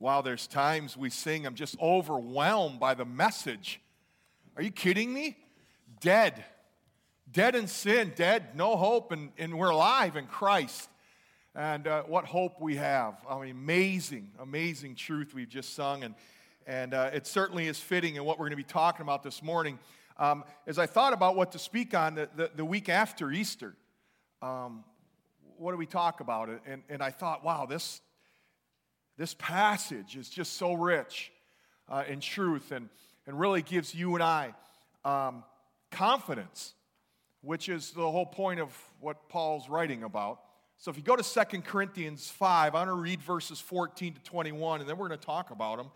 Wow, there's times we sing, I'm just overwhelmed by the message. Are you kidding me? Dead. Dead in sin, dead, no hope, and, and we're alive in Christ. And uh, what hope we have. I mean, amazing, amazing truth we've just sung. And, and uh, it certainly is fitting in what we're going to be talking about this morning. Um, as I thought about what to speak on the, the, the week after Easter, um, what do we talk about? And, and I thought, wow, this, this passage is just so rich uh, in truth and, and really gives you and I um, confidence, which is the whole point of what Paul's writing about. So if you go to 2 Corinthians 5, I'm going to read verses 14 to 21, and then we're going to talk about them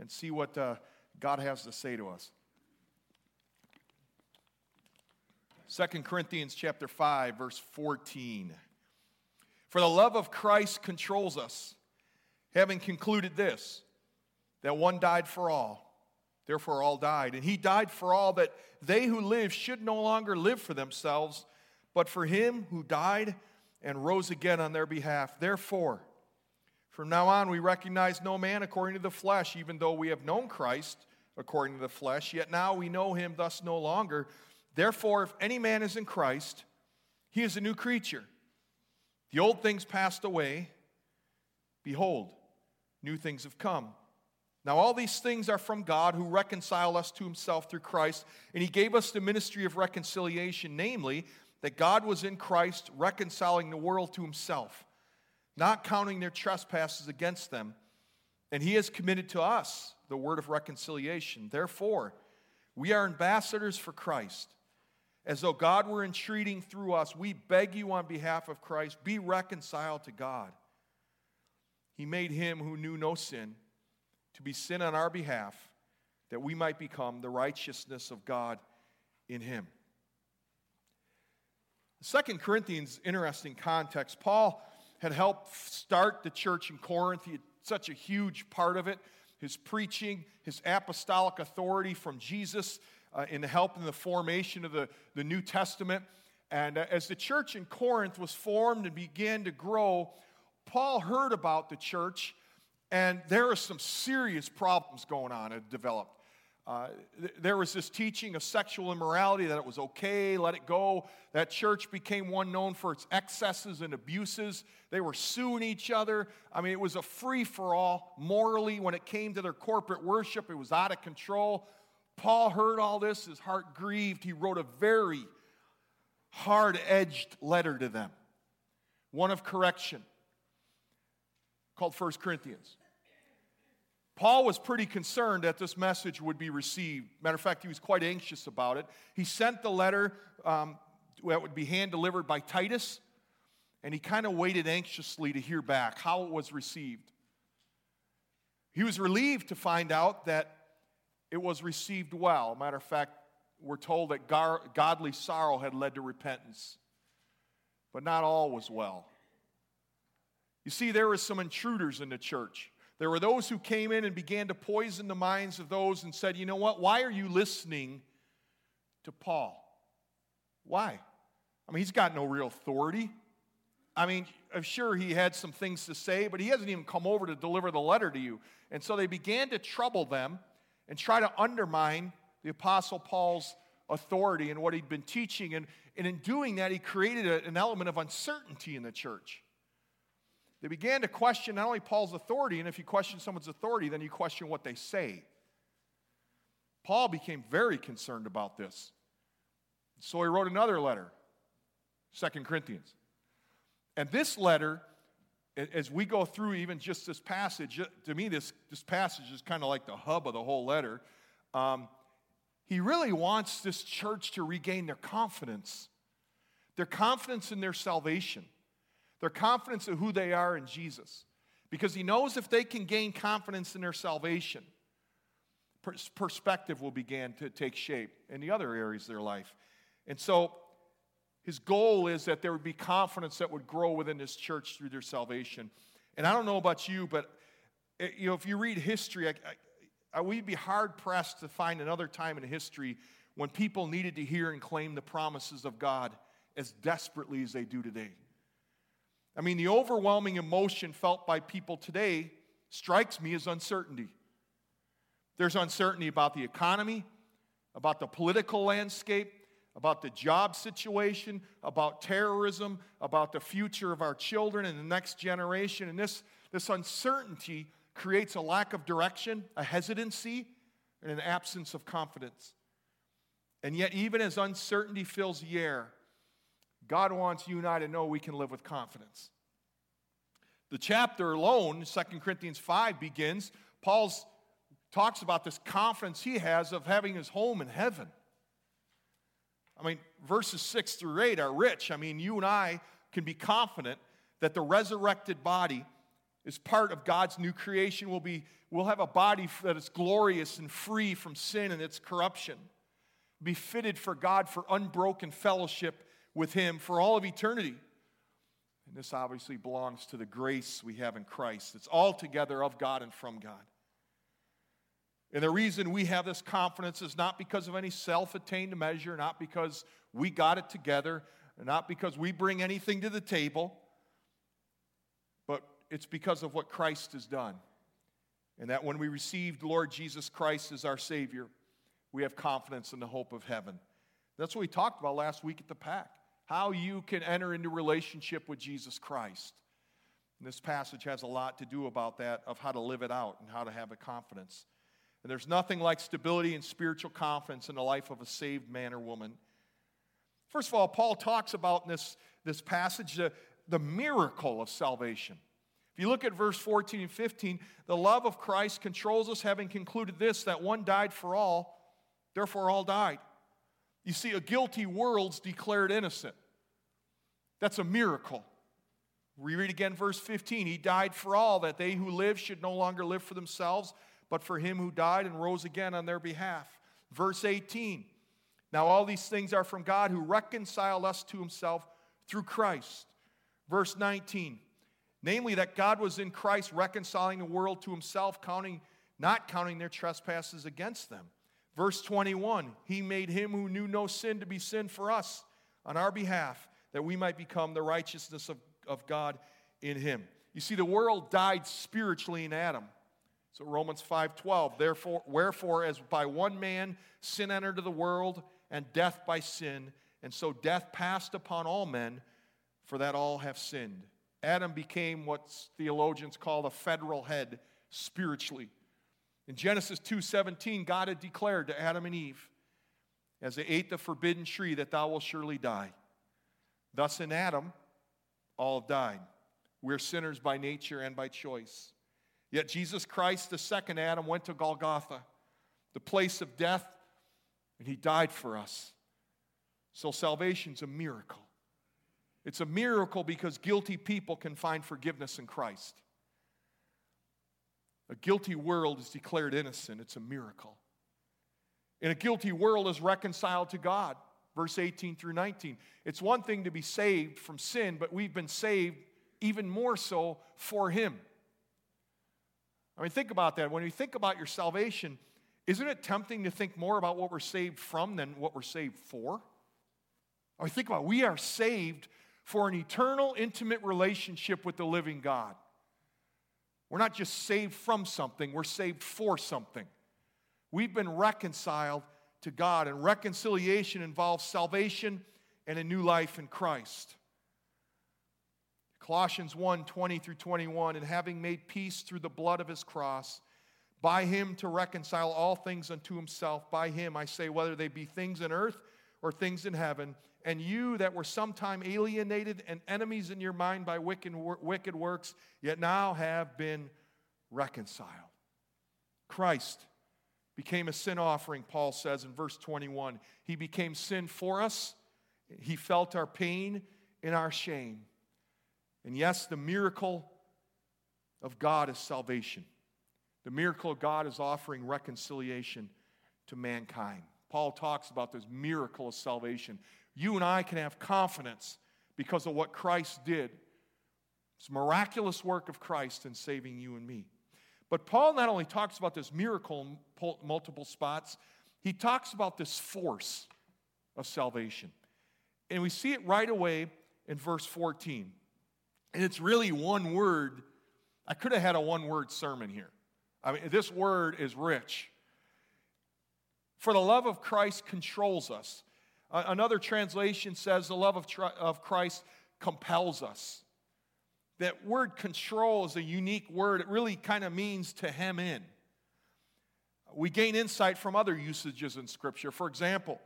and see what uh, God has to say to us. 2 Corinthians chapter 5, verse 14. For the love of Christ controls us having concluded this that one died for all, therefore all died. And he died for all that they who live should no longer live for themselves, but for him who died and rose again on their behalf. Therefore, from now on, we recognize no man according to the flesh, even though we have known Christ according to the flesh, yet now we know him thus no longer. Therefore, if any man is in Christ, he is a new creature. The old things passed away. Behold, new things have come. Now, all these things are from God who reconciled us to himself through Christ, and he gave us the ministry of reconciliation, namely, that God was in Christ reconciling the world to himself, not counting their trespasses against them. And he has committed to us the word of reconciliation. Therefore, we are ambassadors for Christ. As though God were entreating through us, we beg you on behalf of Christ, be reconciled to God. He made him who knew no sin to be sin on our behalf, that we might become the righteousness of God in him. Second Corinthians, interesting context. Paul had helped start the church in Corinth. He had such a huge part of it. His preaching, his apostolic authority from Jesus uh, in helping the formation of the, the New Testament. And uh, as the church in Corinth was formed and began to grow, Paul heard about the church, and there are some serious problems going on that developed. Uh, th- there was this teaching of sexual immorality that it was okay, let it go. That church became one known for its excesses and abuses. They were suing each other. I mean, it was a free for all morally when it came to their corporate worship, it was out of control. Paul heard all this, his heart grieved. He wrote a very hard edged letter to them, one of correction called 1 Corinthians. Paul was pretty concerned that this message would be received. Matter of fact, he was quite anxious about it. He sent the letter um, that would be hand delivered by Titus, and he kind of waited anxiously to hear back how it was received. He was relieved to find out that it was received well. Matter of fact, we're told that gar- godly sorrow had led to repentance, but not all was well. You see, there were some intruders in the church. There were those who came in and began to poison the minds of those and said, You know what? Why are you listening to Paul? Why? I mean, he's got no real authority. I mean, I'm sure he had some things to say, but he hasn't even come over to deliver the letter to you. And so they began to trouble them and try to undermine the Apostle Paul's authority and what he'd been teaching. And, and in doing that, he created a, an element of uncertainty in the church. They began to question not only Paul's authority, and if you question someone's authority, then you question what they say. Paul became very concerned about this. So he wrote another letter, Second Corinthians. And this letter, as we go through even just this passage, to me, this, this passage is kind of like the hub of the whole letter. Um, he really wants this church to regain their confidence, their confidence in their salvation their confidence of who they are in Jesus. Because he knows if they can gain confidence in their salvation, perspective will begin to take shape in the other areas of their life. And so his goal is that there would be confidence that would grow within this church through their salvation. And I don't know about you, but eh, you know, if you read history, I, I, we'd be hard pressed to find another time in history when people needed to hear and claim the promises of God as desperately as they do today. I mean, the overwhelming emotion felt by people today strikes me as uncertainty. There's uncertainty about the economy, about the political landscape, about the job situation, about terrorism, about the future of our children and the next generation. And this, this uncertainty creates a lack of direction, a hesitancy, and an absence of confidence. And yet, even as uncertainty fills the air, God wants you and I to know we can live with confidence. The chapter alone, 2 Corinthians 5, begins. Paul's talks about this confidence he has of having his home in heaven. I mean, verses 6 through 8 are rich. I mean, you and I can be confident that the resurrected body is part of God's new creation. We'll, be, we'll have a body that is glorious and free from sin and its corruption, be fitted for God for unbroken fellowship with Him for all of eternity. And this obviously belongs to the grace we have in Christ. It's altogether of God and from God. And the reason we have this confidence is not because of any self attained measure, not because we got it together, not because we bring anything to the table, but it's because of what Christ has done. And that when we received Lord Jesus Christ as our Savior, we have confidence in the hope of heaven. That's what we talked about last week at the PAC how you can enter into relationship with Jesus Christ. And this passage has a lot to do about that, of how to live it out and how to have a confidence. And there's nothing like stability and spiritual confidence in the life of a saved man or woman. First of all, Paul talks about in this, this passage the, the miracle of salvation. If you look at verse 14 and 15, the love of Christ controls us, having concluded this that one died for all, therefore all died. You see, a guilty world's declared innocent. That's a miracle. We read again verse 15. He died for all, that they who live should no longer live for themselves, but for him who died and rose again on their behalf. Verse 18 Now all these things are from God who reconciled us to himself through Christ. Verse 19 Namely, that God was in Christ reconciling the world to himself, counting, not counting their trespasses against them. Verse 21 He made him who knew no sin to be sin for us on our behalf, that we might become the righteousness of, of God in him. You see, the world died spiritually in Adam. So Romans 5:12, therefore wherefore as by one man sin entered into the world and death by sin, and so death passed upon all men, for that all have sinned. Adam became what theologians call the federal head spiritually. In Genesis 2:17, God had declared to Adam and Eve, as they ate the forbidden tree, that thou wilt surely die. Thus in Adam, all have died. We're sinners by nature and by choice. Yet Jesus Christ, the second Adam, went to Golgotha, the place of death, and he died for us. So salvation's a miracle. It's a miracle because guilty people can find forgiveness in Christ. A guilty world is declared innocent. It's a miracle. And a guilty world is reconciled to God. Verse 18 through 19. It's one thing to be saved from sin, but we've been saved even more so for Him. I mean, think about that. When you think about your salvation, isn't it tempting to think more about what we're saved from than what we're saved for? I mean, think about it. we are saved for an eternal, intimate relationship with the living God. We're not just saved from something, we're saved for something. We've been reconciled to God, and reconciliation involves salvation and a new life in Christ. Colossians 1 20 through 21, and having made peace through the blood of his cross, by him to reconcile all things unto himself. By him, I say, whether they be things in earth or things in heaven. And you that were sometime alienated and enemies in your mind by wicked, wicked works, yet now have been reconciled. Christ became a sin offering, Paul says in verse 21. He became sin for us, he felt our pain and our shame. And yes, the miracle of God is salvation. The miracle of God is offering reconciliation to mankind. Paul talks about this miracle of salvation. You and I can have confidence because of what Christ did. It's miraculous work of Christ in saving you and me. But Paul not only talks about this miracle in multiple spots, he talks about this force of salvation. And we see it right away in verse 14. And it's really one word I could have had a one word sermon here. I mean, this word is rich. For the love of Christ controls us. Another translation says the love of, of Christ compels us. That word control is a unique word. It really kind of means to hem in. We gain insight from other usages in Scripture. For example,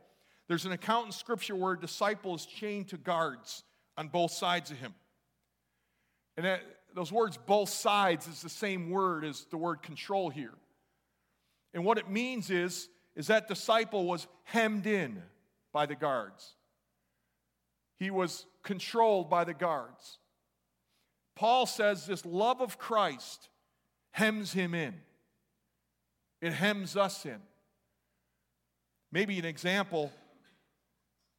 there's an account in Scripture where a disciple is chained to guards on both sides of him. And that, those words, both sides, is the same word as the word control here. And what it means is, is that disciple was hemmed in by the guards. He was controlled by the guards. Paul says this love of Christ hems him in. It hems us in. Maybe an example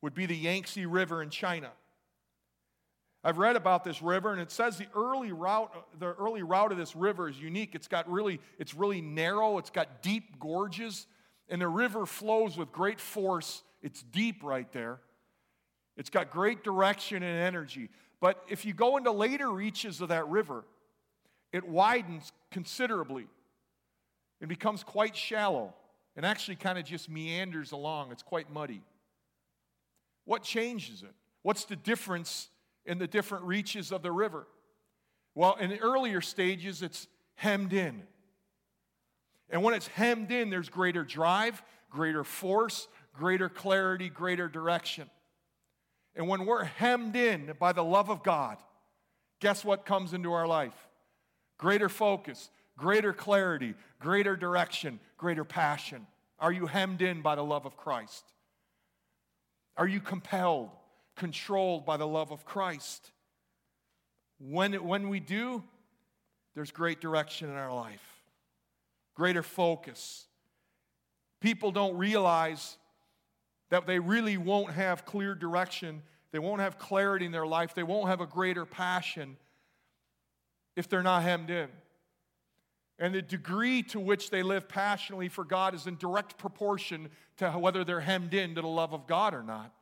would be the Yangtze River in China. I've read about this river, and it says the early route, the early route of this river is unique. It's got really, it's really narrow, it's got deep gorges, and the river flows with great force. It's deep right there. It's got great direction and energy. But if you go into later reaches of that river, it widens considerably. It becomes quite shallow and actually kind of just meanders along. It's quite muddy. What changes it? What's the difference in the different reaches of the river? Well, in the earlier stages, it's hemmed in. And when it's hemmed in, there's greater drive, greater force, greater clarity, greater direction. And when we're hemmed in by the love of God, guess what comes into our life? Greater focus, greater clarity, greater direction, greater passion. Are you hemmed in by the love of Christ? Are you compelled, controlled by the love of Christ? When, when we do, there's great direction in our life, greater focus. People don't realize that they really won't have clear direction, they won't have clarity in their life, they won't have a greater passion if they're not hemmed in. And the degree to which they live passionately for God is in direct proportion to whether they're hemmed in to the love of God or not.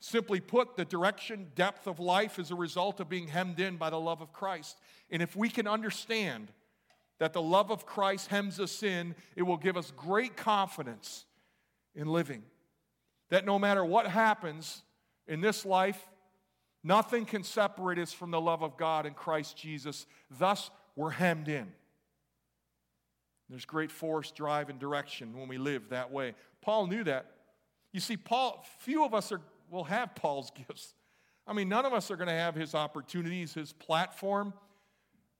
Simply put, the direction, depth of life is a result of being hemmed in by the love of Christ. And if we can understand that the love of Christ hems us in, it will give us great confidence in living. That no matter what happens in this life, nothing can separate us from the love of God in Christ Jesus. Thus, we're hemmed in. There's great force, drive, and direction when we live that way. Paul knew that. You see, Paul, few of us are, will have Paul's gifts. I mean, none of us are going to have his opportunities, his platform,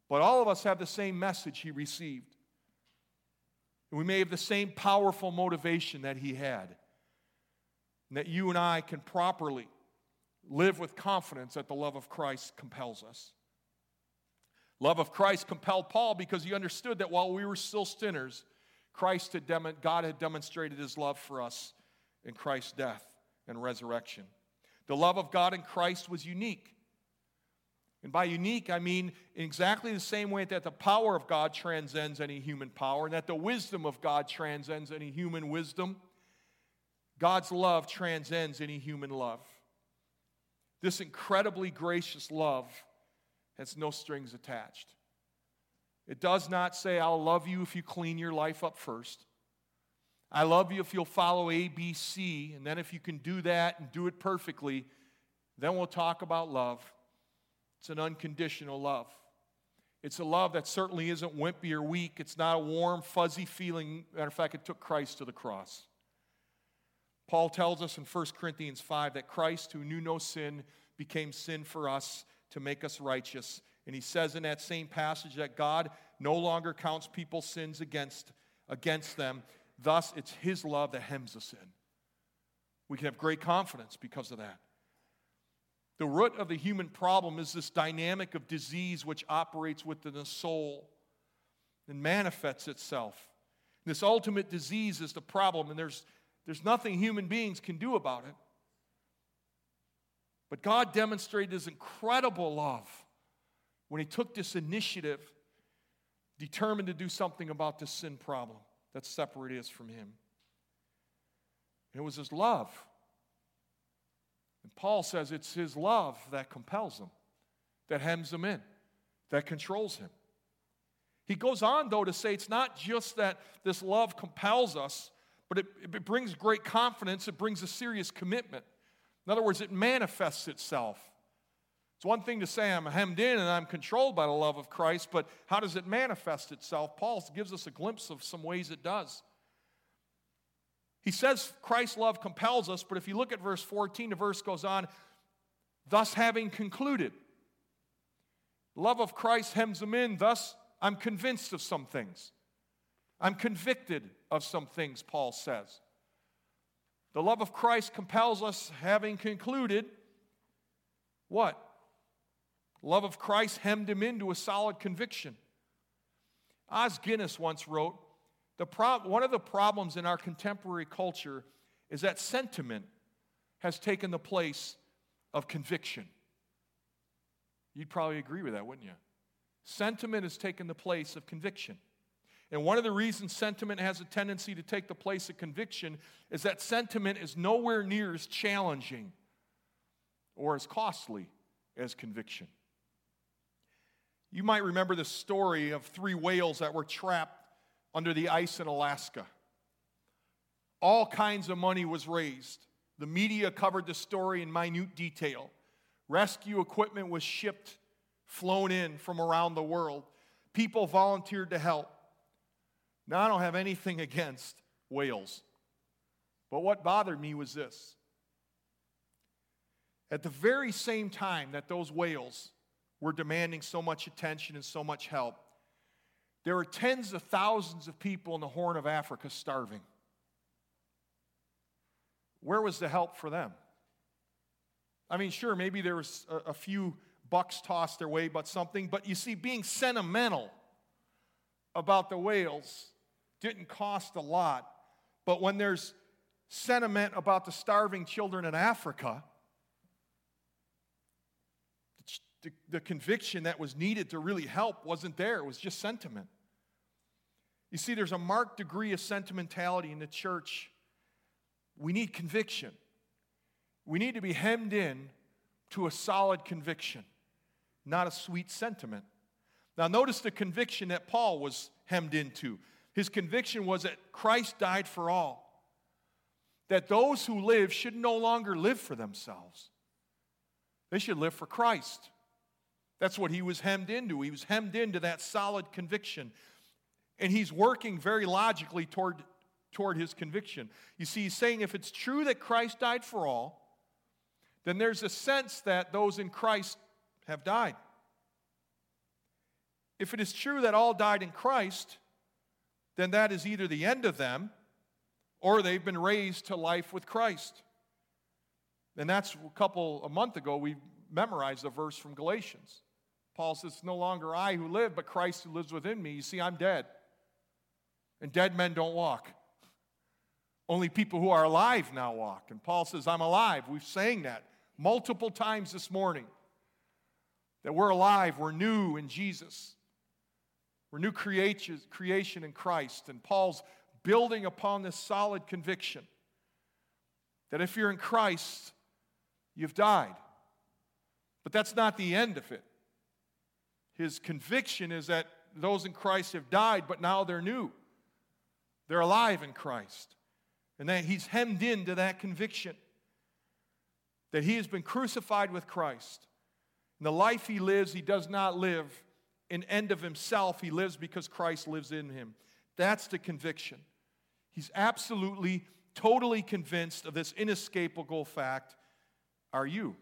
but all of us have the same message he received. We may have the same powerful motivation that he had. And that you and I can properly live with confidence that the love of Christ compels us. Love of Christ compelled Paul because he understood that while we were still sinners, Christ had dem- God had demonstrated his love for us in Christ's death and resurrection. The love of God in Christ was unique. And by unique, I mean in exactly the same way that the power of God transcends any human power, and that the wisdom of God transcends any human wisdom, God's love transcends any human love. This incredibly gracious love has no strings attached. It does not say, I'll love you if you clean your life up first. I love you if you'll follow A, B, C, and then if you can do that and do it perfectly, then we'll talk about love. It's an unconditional love. It's a love that certainly isn't wimpy or weak. It's not a warm, fuzzy feeling. Matter of fact, it took Christ to the cross. Paul tells us in 1 Corinthians 5 that Christ, who knew no sin, became sin for us to make us righteous. And he says in that same passage that God no longer counts people's sins against, against them. Thus, it's his love that hems us in. We can have great confidence because of that. The root of the human problem is this dynamic of disease which operates within the soul and manifests itself. This ultimate disease is the problem, and there's, there's nothing human beings can do about it. But God demonstrated his incredible love when he took this initiative, determined to do something about this sin problem that separated us from him. And it was his love. And Paul says it's his love that compels him, that hems him in. that controls him. He goes on, though, to say it's not just that this love compels us, but it, it brings great confidence, it brings a serious commitment. In other words, it manifests itself. It's one thing to say I'm hemmed in and I'm controlled by the love of Christ, but how does it manifest itself? Paul gives us a glimpse of some ways it does. He says Christ's love compels us, but if you look at verse 14, the verse goes on, thus having concluded. Love of Christ hems them in, thus I'm convinced of some things. I'm convicted of some things, Paul says. The love of Christ compels us, having concluded what? Love of Christ hemmed him into a solid conviction. Os Guinness once wrote the One of the problems in our contemporary culture is that sentiment has taken the place of conviction. You'd probably agree with that, wouldn't you? Sentiment has taken the place of conviction. And one of the reasons sentiment has a tendency to take the place of conviction is that sentiment is nowhere near as challenging or as costly as conviction. You might remember the story of three whales that were trapped under the ice in Alaska. All kinds of money was raised. The media covered the story in minute detail. Rescue equipment was shipped, flown in from around the world. People volunteered to help. Now, I don't have anything against whales, but what bothered me was this. At the very same time that those whales were demanding so much attention and so much help. There were tens of thousands of people in the Horn of Africa starving. Where was the help for them? I mean, sure, maybe there was a, a few bucks tossed their way, but something. But you see, being sentimental about the whales didn't cost a lot. But when there's sentiment about the starving children in Africa, the, the conviction that was needed to really help wasn't there, it was just sentiment. You see, there's a marked degree of sentimentality in the church. We need conviction. We need to be hemmed in to a solid conviction, not a sweet sentiment. Now, notice the conviction that Paul was hemmed into. His conviction was that Christ died for all, that those who live should no longer live for themselves, they should live for Christ. That's what he was hemmed into. He was hemmed into that solid conviction. And he's working very logically toward, toward his conviction. You see, he's saying if it's true that Christ died for all, then there's a sense that those in Christ have died. If it is true that all died in Christ, then that is either the end of them or they've been raised to life with Christ. And that's a couple, a month ago, we memorized a verse from Galatians. Paul says, It's no longer I who live, but Christ who lives within me. You see, I'm dead. And dead men don't walk. Only people who are alive now walk. And Paul says, I'm alive. We've saying that multiple times this morning. That we're alive, we're new in Jesus. We're new creation in Christ. And Paul's building upon this solid conviction that if you're in Christ, you've died. But that's not the end of it. His conviction is that those in Christ have died, but now they're new. They're alive in Christ. And that he's hemmed into that conviction that he has been crucified with Christ. And the life he lives, he does not live in end of himself. He lives because Christ lives in him. That's the conviction. He's absolutely, totally convinced of this inescapable fact. Are you?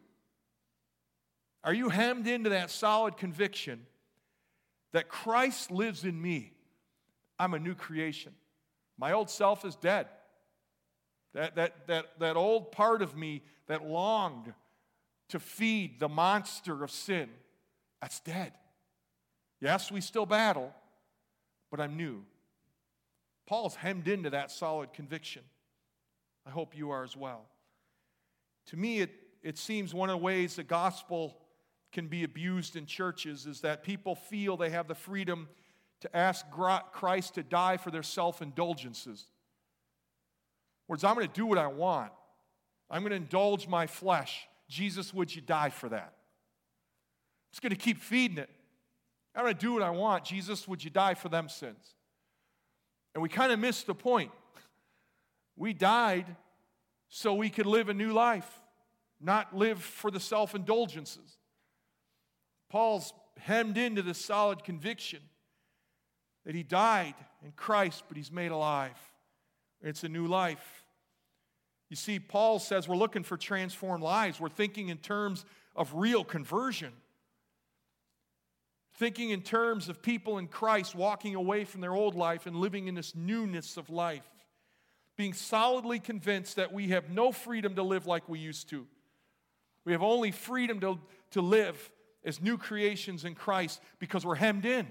Are you hemmed into that solid conviction that Christ lives in me? I'm a new creation. My old self is dead. That, that, that, that old part of me that longed to feed the monster of sin, that's dead. Yes, we still battle, but I'm new. Paul's hemmed into that solid conviction. I hope you are as well. To me, it, it seems one of the ways the gospel can be abused in churches is that people feel they have the freedom to ask Christ to die for their self indulgences. Words, I'm going to do what I want. I'm going to indulge my flesh. Jesus, would you die for that? It's going to keep feeding it. I'm going to do what I want. Jesus, would you die for them sins? And we kind of missed the point. We died so we could live a new life, not live for the self indulgences. Paul's hemmed into this solid conviction that he died in Christ, but he's made alive. It's a new life. You see, Paul says we're looking for transformed lives. We're thinking in terms of real conversion, thinking in terms of people in Christ walking away from their old life and living in this newness of life, being solidly convinced that we have no freedom to live like we used to. We have only freedom to, to live as new creations in Christ because we're hemmed in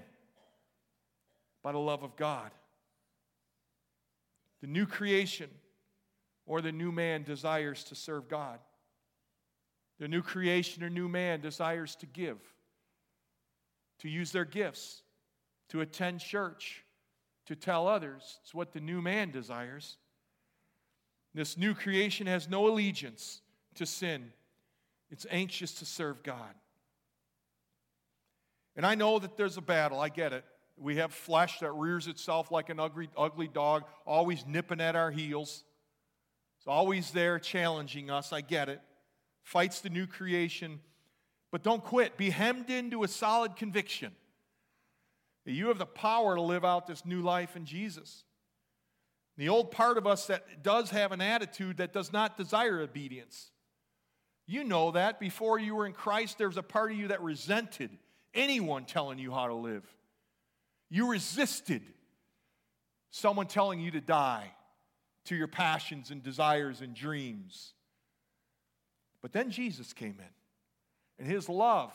by the love of God. The new creation or the new man desires to serve God. The new creation or new man desires to give, to use their gifts, to attend church, to tell others. It's what the new man desires. This new creation has no allegiance to sin, it's anxious to serve God. And I know that there's a battle, I get it. We have flesh that rears itself like an ugly, ugly dog, always nipping at our heels. It's always there challenging us, I get it. Fights the new creation. But don't quit. Be hemmed into a solid conviction that you have the power to live out this new life in Jesus. The old part of us that does have an attitude that does not desire obedience. You know that before you were in Christ, there was a part of you that resented anyone telling you how to live. You resisted someone telling you to die to your passions and desires and dreams. But then Jesus came in, and his love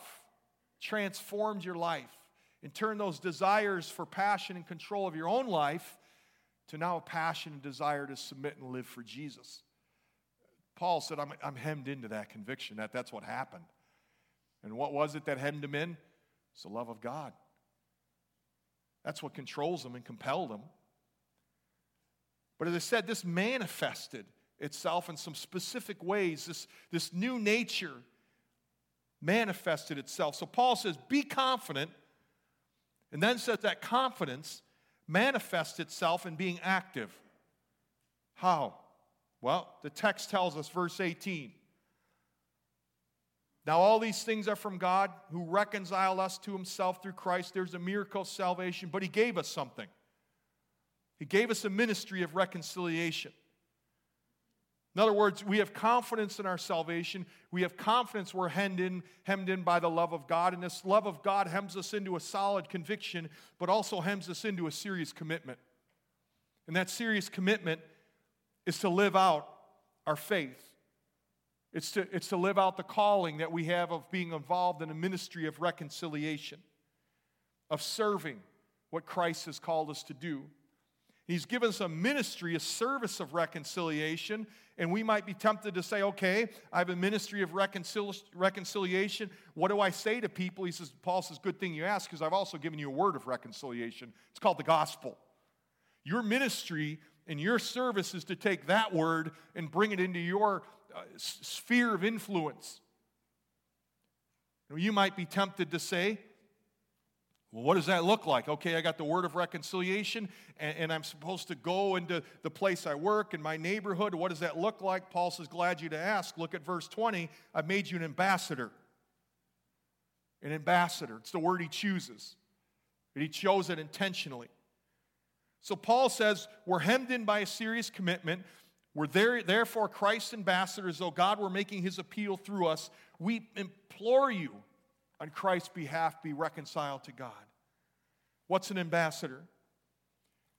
transformed your life and turned those desires for passion and control of your own life to now a passion and desire to submit and live for Jesus. Paul said, I'm, I'm hemmed into that conviction that that's what happened. And what was it that hemmed him in? It's the love of God. That's what controls them and compelled them. But as I said, this manifested itself in some specific ways. This, this new nature manifested itself. So Paul says, Be confident, and then says that confidence manifests itself in being active. How? Well, the text tells us, verse 18. Now, all these things are from God who reconciled us to himself through Christ. There's a miracle of salvation, but he gave us something. He gave us a ministry of reconciliation. In other words, we have confidence in our salvation. We have confidence we're hemmed in, hemmed in by the love of God. And this love of God hems us into a solid conviction, but also hems us into a serious commitment. And that serious commitment is to live out our faith. It's to, it's to live out the calling that we have of being involved in a ministry of reconciliation, of serving what Christ has called us to do. He's given us a ministry, a service of reconciliation, and we might be tempted to say, okay, I have a ministry of reconcil- reconciliation. What do I say to people? He says, Paul says, good thing you ask, because I've also given you a word of reconciliation. It's called the gospel. Your ministry and your service is to take that word and bring it into your uh, sphere of influence. You might be tempted to say, well, what does that look like? Okay, I got the word of reconciliation, and, and, I'm supposed to go into the place I work in my neighborhood. What does that look like? Paul says, Glad you to ask. Look at verse 20. I've made you an ambassador. An ambassador. It's the word he chooses, but he chose it intentionally. So Paul says, We're hemmed in by a serious commitment. We're there, therefore Christ's ambassadors, though God were making his appeal through us. We implore you on Christ's behalf be reconciled to God. What's an ambassador?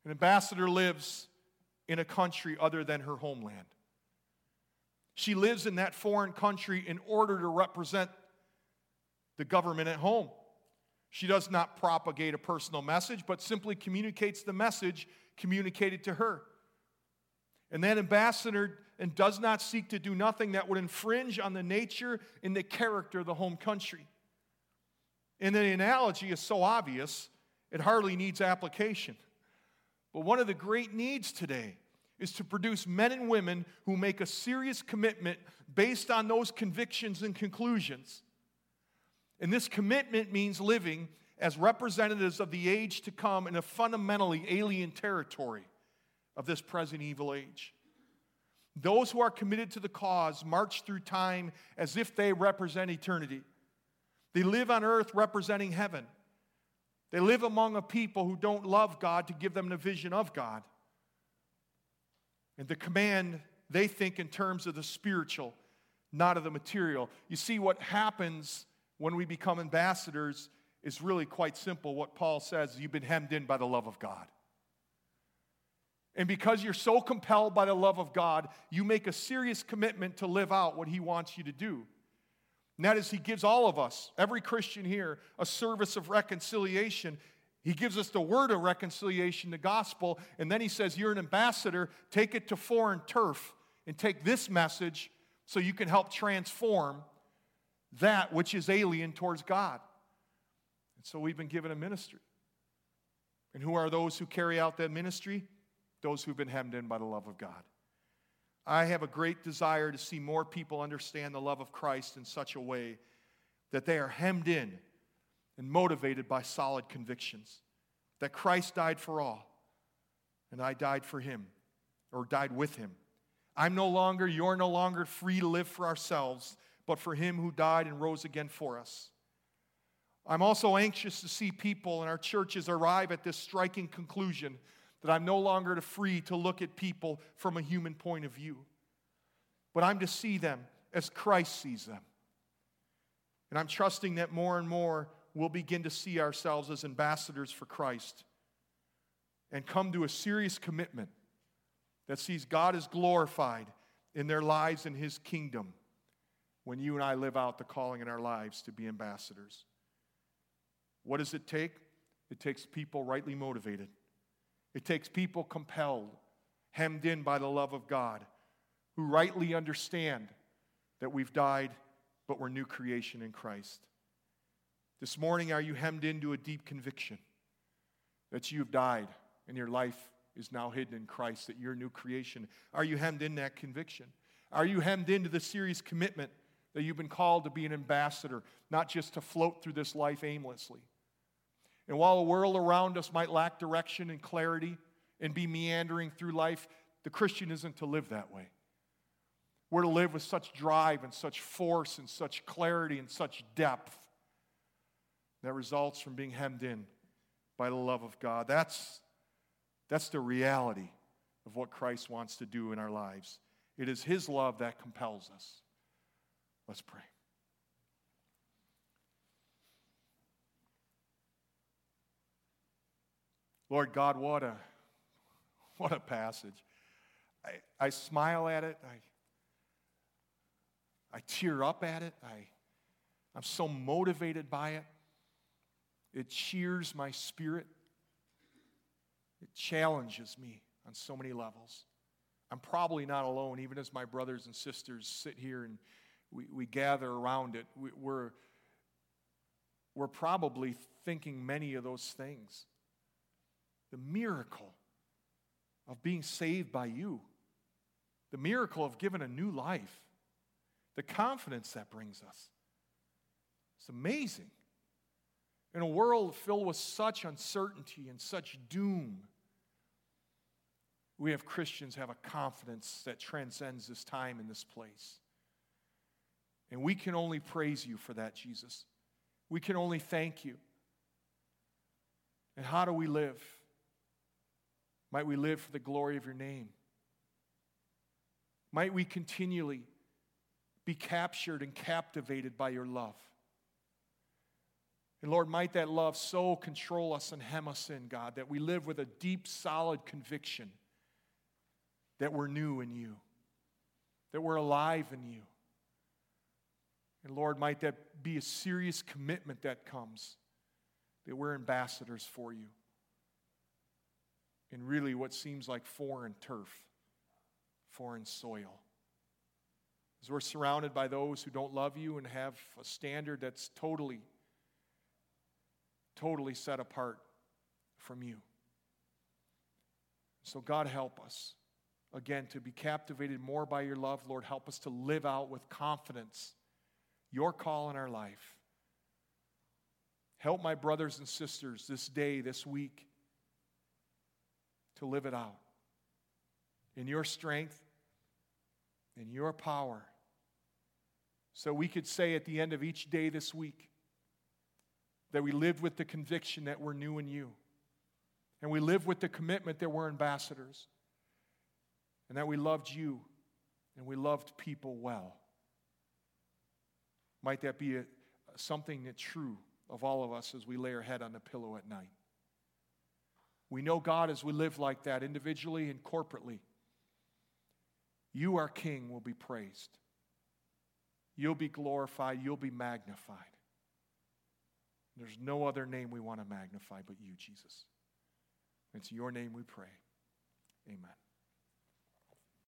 An ambassador lives in a country other than her homeland. She lives in that foreign country in order to represent the government at home. She does not propagate a personal message, but simply communicates the message communicated to her. And that ambassador and does not seek to do nothing that would infringe on the nature and the character of the home country. And the analogy is so obvious, it hardly needs application. But one of the great needs today is to produce men and women who make a serious commitment based on those convictions and conclusions. And this commitment means living as representatives of the age to come in a fundamentally alien territory of this present evil age. Those who are committed to the cause march through time as if they represent eternity. They live on earth representing heaven. They live among a people who don't love God to give them the vision of God. And the command, they think in terms of the spiritual, not of the material. You see, what happens when we become ambassadors is really quite simple. What Paul says you've been hemmed in by the love of God. And because you're so compelled by the love of God, you make a serious commitment to live out what He wants you to do. And that is, He gives all of us, every Christian here, a service of reconciliation. He gives us the word of reconciliation, the gospel, and then He says, You're an ambassador, take it to foreign turf and take this message so you can help transform that which is alien towards God. And so we've been given a ministry. And who are those who carry out that ministry? Those who've been hemmed in by the love of God. I have a great desire to see more people understand the love of Christ in such a way that they are hemmed in and motivated by solid convictions that Christ died for all, and I died for him, or died with him. I'm no longer, you're no longer free to live for ourselves, but for him who died and rose again for us. I'm also anxious to see people in our churches arrive at this striking conclusion that I'm no longer free to look at people from a human point of view, but I'm to see them as Christ sees them. And I'm trusting that more and more we'll begin to see ourselves as ambassadors for Christ and come to a serious commitment that sees God is glorified in their lives in His kingdom when you and I live out the calling in our lives to be ambassadors. What does it take? It takes people rightly motivated. It takes people compelled, hemmed in by the love of God, who rightly understand that we've died, but we're new creation in Christ. This morning, are you hemmed into a deep conviction that you've died and your life is now hidden in Christ, that you're a new creation? Are you hemmed in that conviction? Are you hemmed into the serious commitment that you've been called to be an ambassador, not just to float through this life aimlessly? And while the world around us might lack direction and clarity and be meandering through life, the Christian isn't to live that way. We're to live with such drive and such force and such clarity and such depth that results from being hemmed in by the love of God. That's, that's the reality of what Christ wants to do in our lives. It is His love that compels us. Let's pray. Lord God, what a, what a passage. I, I smile at it. I, I tear up at it. I, I'm so motivated by it. It cheers my spirit. It challenges me on so many levels. I'm probably not alone, even as my brothers and sisters sit here and we, we gather around it. We, we're, we're probably thinking many of those things the miracle of being saved by you, the miracle of giving a new life, the confidence that brings us. It's amazing. In a world filled with such uncertainty and such doom, we have Christians have a confidence that transcends this time and this place. And we can only praise you for that, Jesus. We can only thank you. And how do we live? Might we live for the glory of your name. Might we continually be captured and captivated by your love. And Lord, might that love so control us and hem us in, God, that we live with a deep, solid conviction that we're new in you, that we're alive in you. And Lord, might that be a serious commitment that comes, that we're ambassadors for you in really what seems like foreign turf, foreign soil. As we're surrounded by those who don't love you and have a standard that's totally, totally set apart from you. So, God, help us, again, to be captivated more by your love. Lord, help us to live out with confidence your call in our life. Help my brothers and sisters this day, this week, to live it out. In your strength, in your power, so we could say at the end of each day this week that we lived with the conviction that we're new in you, and we live with the commitment that we're ambassadors, and that we loved you. And we loved people well. Might that be a, something that's true of all of us as we lay our head on the pillow at night? We know God as we live like that, individually and corporately. You, our King, will be praised. You'll be glorified. You'll be magnified. There's no other name we want to magnify but you, Jesus. It's your name we pray. Amen.